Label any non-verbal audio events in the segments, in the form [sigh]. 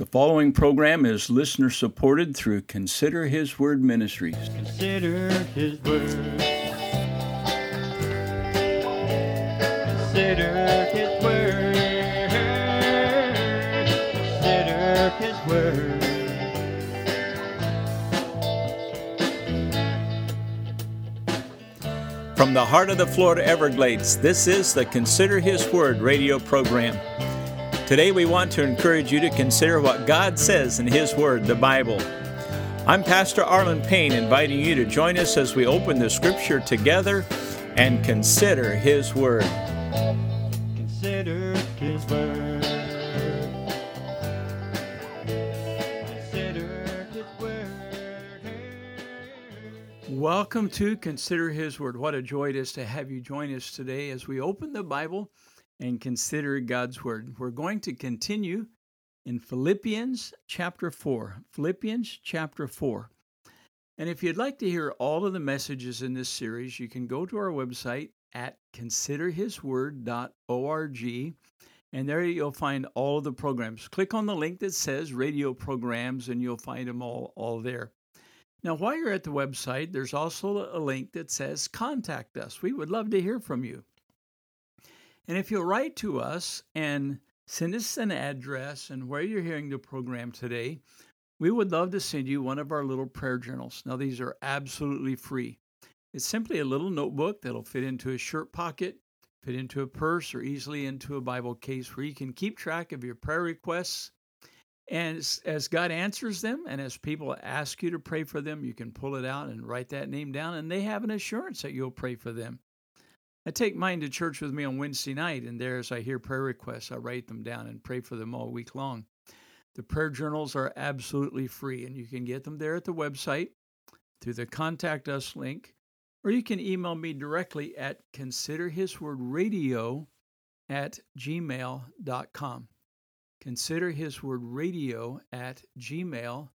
The following program is listener supported through Consider His Word Ministries. Consider His Word. Consider His Word. Consider His Word. From the heart of the Florida Everglades, this is the Consider His Word radio program. Today, we want to encourage you to consider what God says in His Word, the Bible. I'm Pastor Arlen Payne, inviting you to join us as we open the Scripture together and consider His Word. Consider His Word. Consider His Word. Welcome to Consider His Word. What a joy it is to have you join us today as we open the Bible and consider God's Word. We're going to continue in Philippians chapter 4. Philippians chapter 4. And if you'd like to hear all of the messages in this series, you can go to our website at considerhisword.org. And there you'll find all of the programs. Click on the link that says radio programs, and you'll find them all, all there. Now, while you're at the website, there's also a link that says contact us. We would love to hear from you. And if you'll write to us and send us an address and where you're hearing the program today, we would love to send you one of our little prayer journals. Now, these are absolutely free. It's simply a little notebook that'll fit into a shirt pocket, fit into a purse, or easily into a Bible case where you can keep track of your prayer requests. And as, God answers them, and as people ask you to pray for them, you can pull it out and write that name down, and they have an assurance that you'll pray for them. I take mine to church with me on Wednesday night, and there, as I hear prayer requests, I write them down and pray for them all week long. The prayer journals are absolutely free, and you can get them there at the website through the Contact Us link, or you can email me directly at considerhiswordradio at gmail.com. Consider His Word Radio at gmail.com.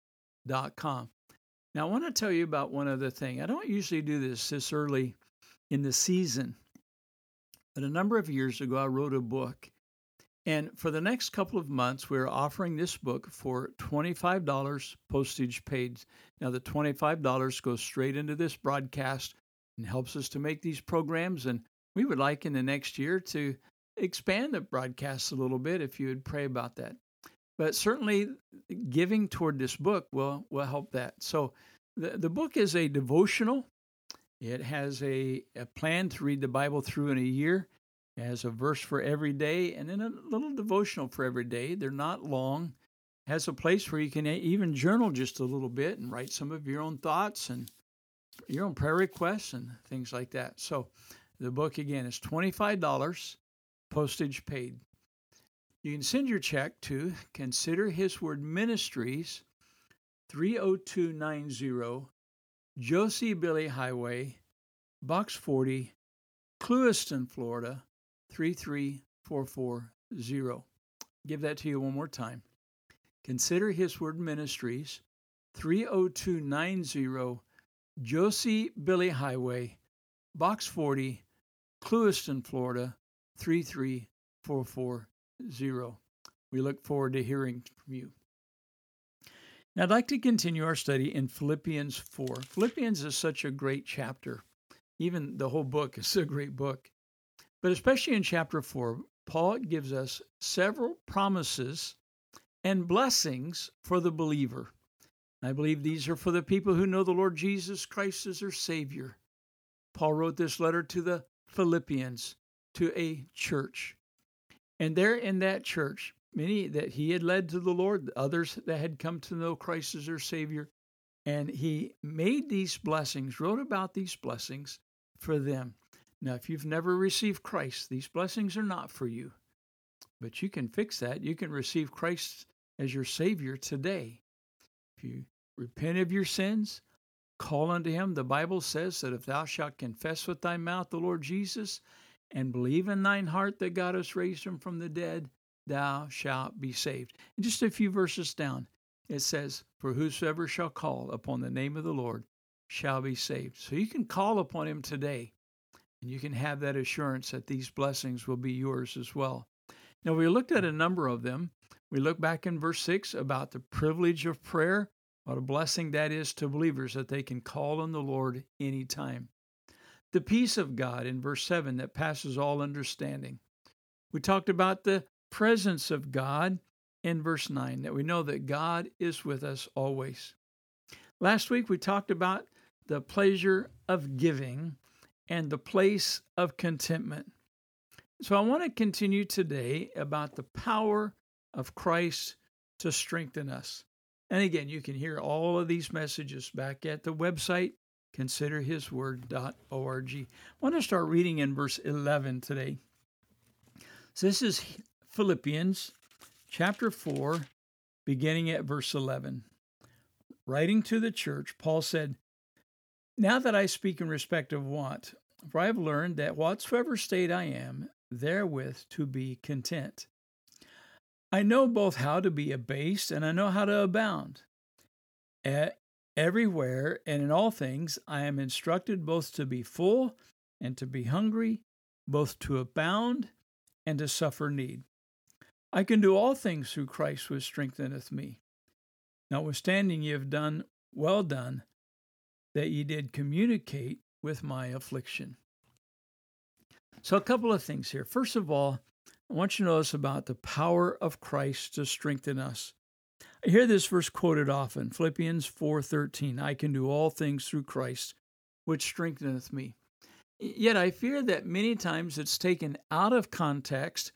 Now, I want to tell you about one other thing. I don't usually do this this early in the season, but a number of years ago, I wrote a book. And for the next couple of months, we're offering this book for $25 postage paid. Now, the $25 goes straight into this broadcast and helps us to make these programs. And we would like in the next year to expand the broadcast a little bit if you would pray about that. But certainly, giving toward this book will, will help that. So, the, the book is a devotional it has a, a plan to read the Bible through in a year. It has a verse for every day and then a little devotional for every day. They're not long. It has a place where you can even journal just a little bit and write some of your own thoughts and your own prayer requests and things like that. So the book again is $25, postage paid. You can send your check to Consider His Word Ministries, 30290 Josie Billie Highway, Box 40, Clewiston, Florida 33440. Give that to you one more time. Consider His Word Ministries, 30290 Josie Billie Highway, Box 40, Clewiston, Florida 33440. We look forward to hearing from you. Now, I'd like to continue our study in Philippians 4. Philippians is such a great chapter. Even the whole book is a great book. But especially in chapter 4, Paul gives us several promises and blessings for the believer. I believe these are for the people who know the Lord Jesus Christ as their Savior. Paul wrote this letter to the Philippians, to a church. And there in that church, many that he had led to the Lord, others that had come to know Christ as their Savior. And he made these blessings, wrote about these blessings for them. Now, if you've never received Christ, these blessings are not for you. But you can fix that. You can receive Christ as your Savior today. If you repent of your sins, call unto him. The Bible says that if thou shalt confess with thy mouth the Lord Jesus and believe in thine heart that God has raised him from the dead, thou shalt be saved. And just a few verses down, it says, For whosoever shall call upon the name of the Lord shall be saved. So you can call upon him today, and you can have that assurance that these blessings will be yours as well. Now, we looked at a number of them. We look back in verse 6 about the privilege of prayer. What a blessing that is to believers that they can call on the Lord anytime. The peace of God in verse 7 that passes all understanding. We talked about the presence of God in verse 9, that we know that God is with us always. Last week we talked about the pleasure of giving and the place of contentment. So I want to continue today about the power of Christ to strengthen us. And again, you can hear all of these messages back at the website, considerhisword.org. I want to start reading in verse 11 today. So this is Philippians chapter 4, beginning at verse 11. Writing to the church, Paul said, Now that I speak in respect of want, for I have learned that whatsoever state I am, therewith to be content. I know both how to be abased and I know how to abound. everywhere and in all things I am instructed both to be full and to be hungry, both to abound and to suffer need. I can do all things through Christ which strengtheneth me. Notwithstanding, ye have done well done that ye did communicate with my affliction. So, a couple of things here. First of all, I want you to notice about the power of Christ to strengthen us. I hear this verse quoted often, Philippians 4:13, I can do all things through Christ which strengtheneth me. Yet I fear that many times it's taken out of context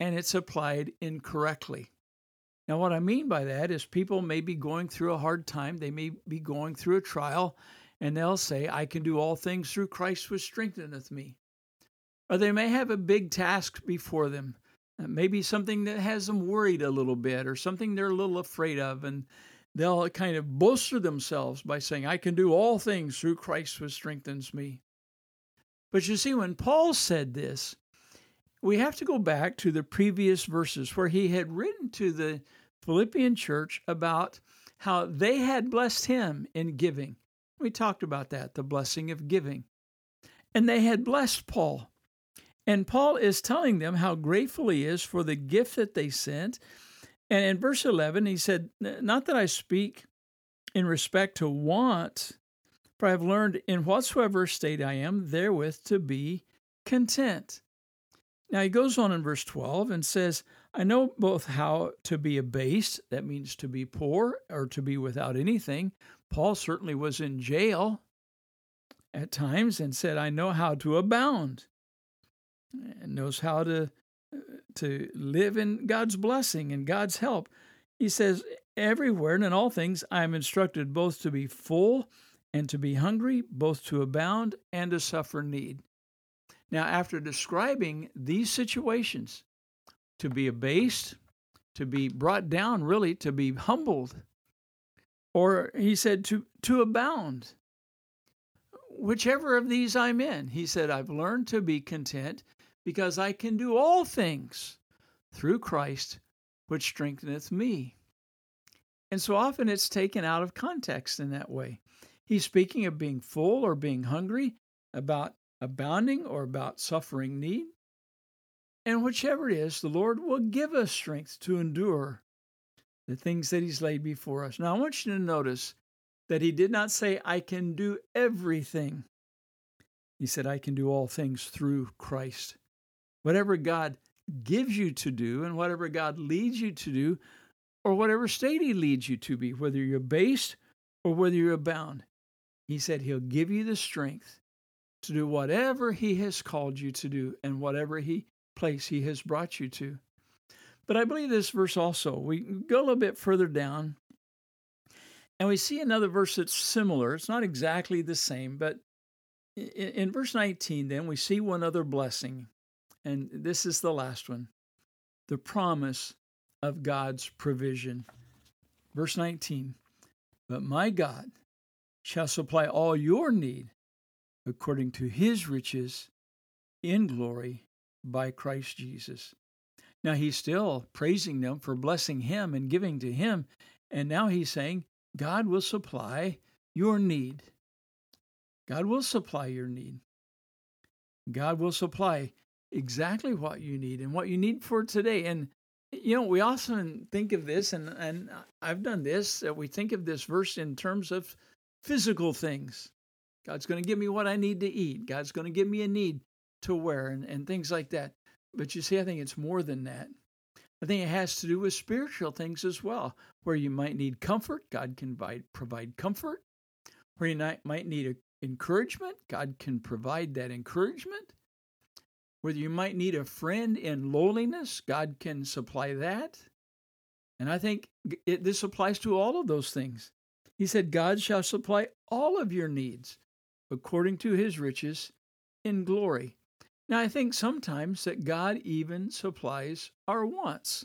and it's applied incorrectly. Now, what I mean by that is people may be going through a hard time, they may be going through a trial, and they'll say, I can do all things through Christ which strengtheneth me. Or they may have a big task before them, uh, maybe something that has them worried a little bit, or something they're a little afraid of, and they'll kind of bolster themselves by saying, I can do all things through Christ which strengthens me. But you see, when Paul said this, we have to go back to the previous verses where he had written to the Philippian church about how they had blessed him in giving. We talked about that, the blessing of giving. And they had blessed Paul. And Paul is telling them how grateful he is for the gift that they sent. And in verse 11, he said, Not that I speak in respect to want, for I have learned in whatsoever state I am, therewith to be content. Now he goes on in verse 12 and says, I know both how to be abased, that means to be poor or to be without anything. Paul certainly was in jail at times and said, I know how to abound, and knows how to, uh, to live in God's blessing and God's help. He says, Everywhere and in all things I am instructed both to be full and to be hungry, both to abound and to suffer need. Now, after describing these situations, to be abased, to be brought down, really, to be humbled, or he said to, to abound. Whichever of these I'm in, he said, I've learned to be content because I can do all things through Christ, which strengtheneth me. And so often it's taken out of context in that way. He's speaking of being full or being hungry, about abounding or about suffering need. And whichever it is, the Lord will give us strength to endure the things that He's laid before us. Now, I want you to notice that He did not say, I can do everything. He said, I can do all things through Christ. Whatever God gives you to do and whatever God leads you to do, or whatever state He leads you to be, whether you're based or whether you're abound, He said He'll give you the strength to do whatever He has called you to do and whatever He place He has brought you to. But I believe this verse also, we go a little bit further down and we see another verse that's similar. It's not exactly the same, but in, in verse 19, then we see one other blessing. And this is the last one the promise of God's provision. Verse 19, but my God shall supply all your need according to his riches in glory by Christ Jesus. Now he's still praising them for blessing him and giving to him. And now he's saying, God will supply your need. God will supply your need. God will supply exactly what you need and what you need for today. And You know, we often think of this, and, and I've done this, that we think of this verse in terms of physical things. God's going to give me what I need to eat. God's going to give me a need to wear and, and things like that. But you see, I think it's more than that. I think it has to do with spiritual things as well, where you might need comfort, God can provide, provide comfort. Where you might, might need encouragement, God can provide that encouragement. Whether you might need a friend in loneliness, God can supply that. And I think it, this applies to all of those things. He said, God shall supply all of your needs according to his riches in glory. Now, I think sometimes that God even supplies our wants.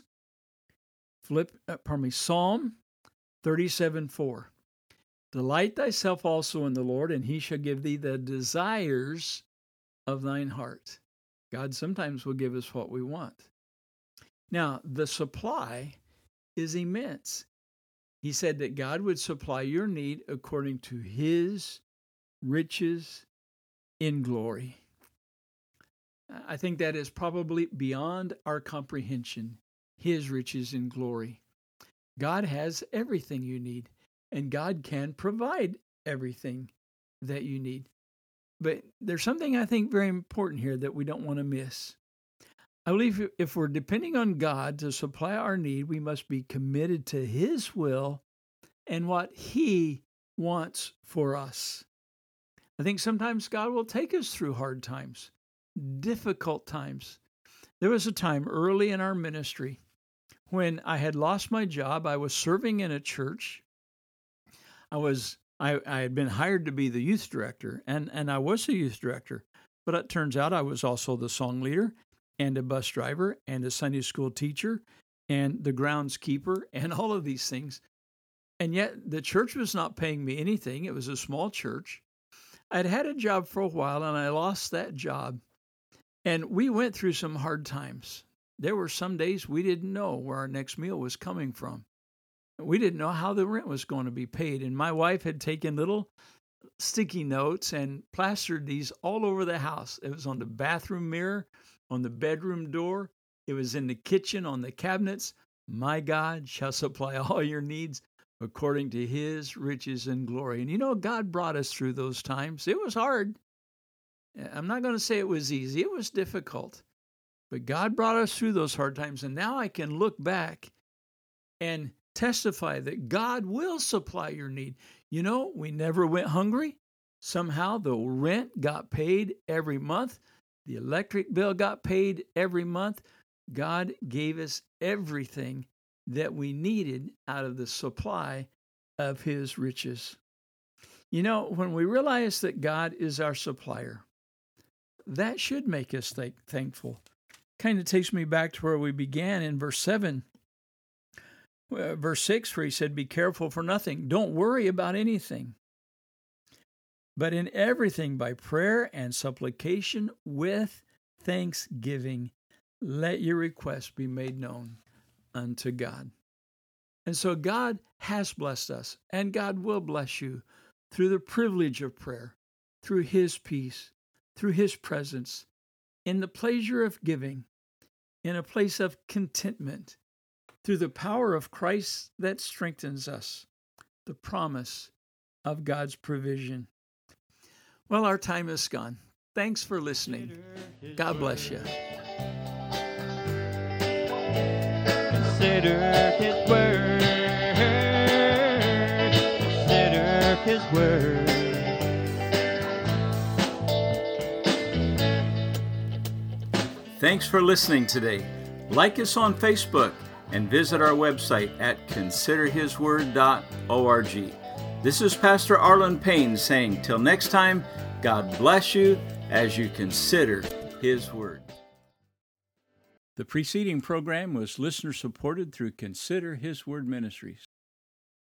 Flip, uh, pardon me, Psalm 37 4. Delight thyself also in the Lord, and he shall give thee the desires of thine heart. God sometimes will give us what we want. Now, the supply is immense. He said that God would supply your need according to his riches in glory. I think that is probably beyond our comprehension, His riches in glory. God has everything you need, and God can provide everything that you need. But there's something I think very important here that we don't want to miss. I believe if we're depending on God to supply our need, we must be committed to His will and what He wants for us. I think sometimes God will take us through hard times difficult times. There was a time early in our ministry when I had lost my job. I was serving in a church. I was I, I had been hired to be the youth director, and, and I was a youth director. But it turns out I was also the song leader and a bus driver and a Sunday school teacher and the groundskeeper [laughs] and all of these things. And yet the church was not paying me anything. It was a small church. I'd had a job for a while and I lost that job. And we went through some hard times. There were some days we didn't know where our next meal was coming from. We didn't know how the rent was going to be paid. And my wife had taken little sticky notes and plastered these all over the house. It was on the bathroom mirror, on the bedroom door, it was in the kitchen, on the cabinets. My God shall supply [laughs] all your needs according to his riches and glory. And you know, God brought us through those times. It was hard. I'm not going to say it was easy, it was difficult. But God brought us through those hard times. And now I can look back and testify that God will supply your need. You know, we never went hungry. Somehow the rent got paid every month, the electric bill got paid every month. God gave us everything that we needed out of the supply of His riches. You know, when we realize that God is our supplier, that should make us th- thankful. Kind of takes me back to where we began in verse 7. Uh, verse 6, where he said, Be careful for nothing. Don't worry about anything. But in everything, by prayer and supplication with thanksgiving, let your requests be made known unto God. And so God has blessed us, and God will bless you through the privilege of prayer, through His peace, through His presence, in the pleasure of giving, in a place of contentment, through the power of Christ that strengthens us, the promise of God's provision. Well, our time is gone. Thanks for listening. God bless you. Consider his word. Consider his word. Thanks for listening today. Like us on Facebook and visit our website at considerhisword.org. This is Pastor Arlen Payne saying, Till next time, God bless you as you consider His Word. The preceding program was listener supported through Consider His Word Ministries.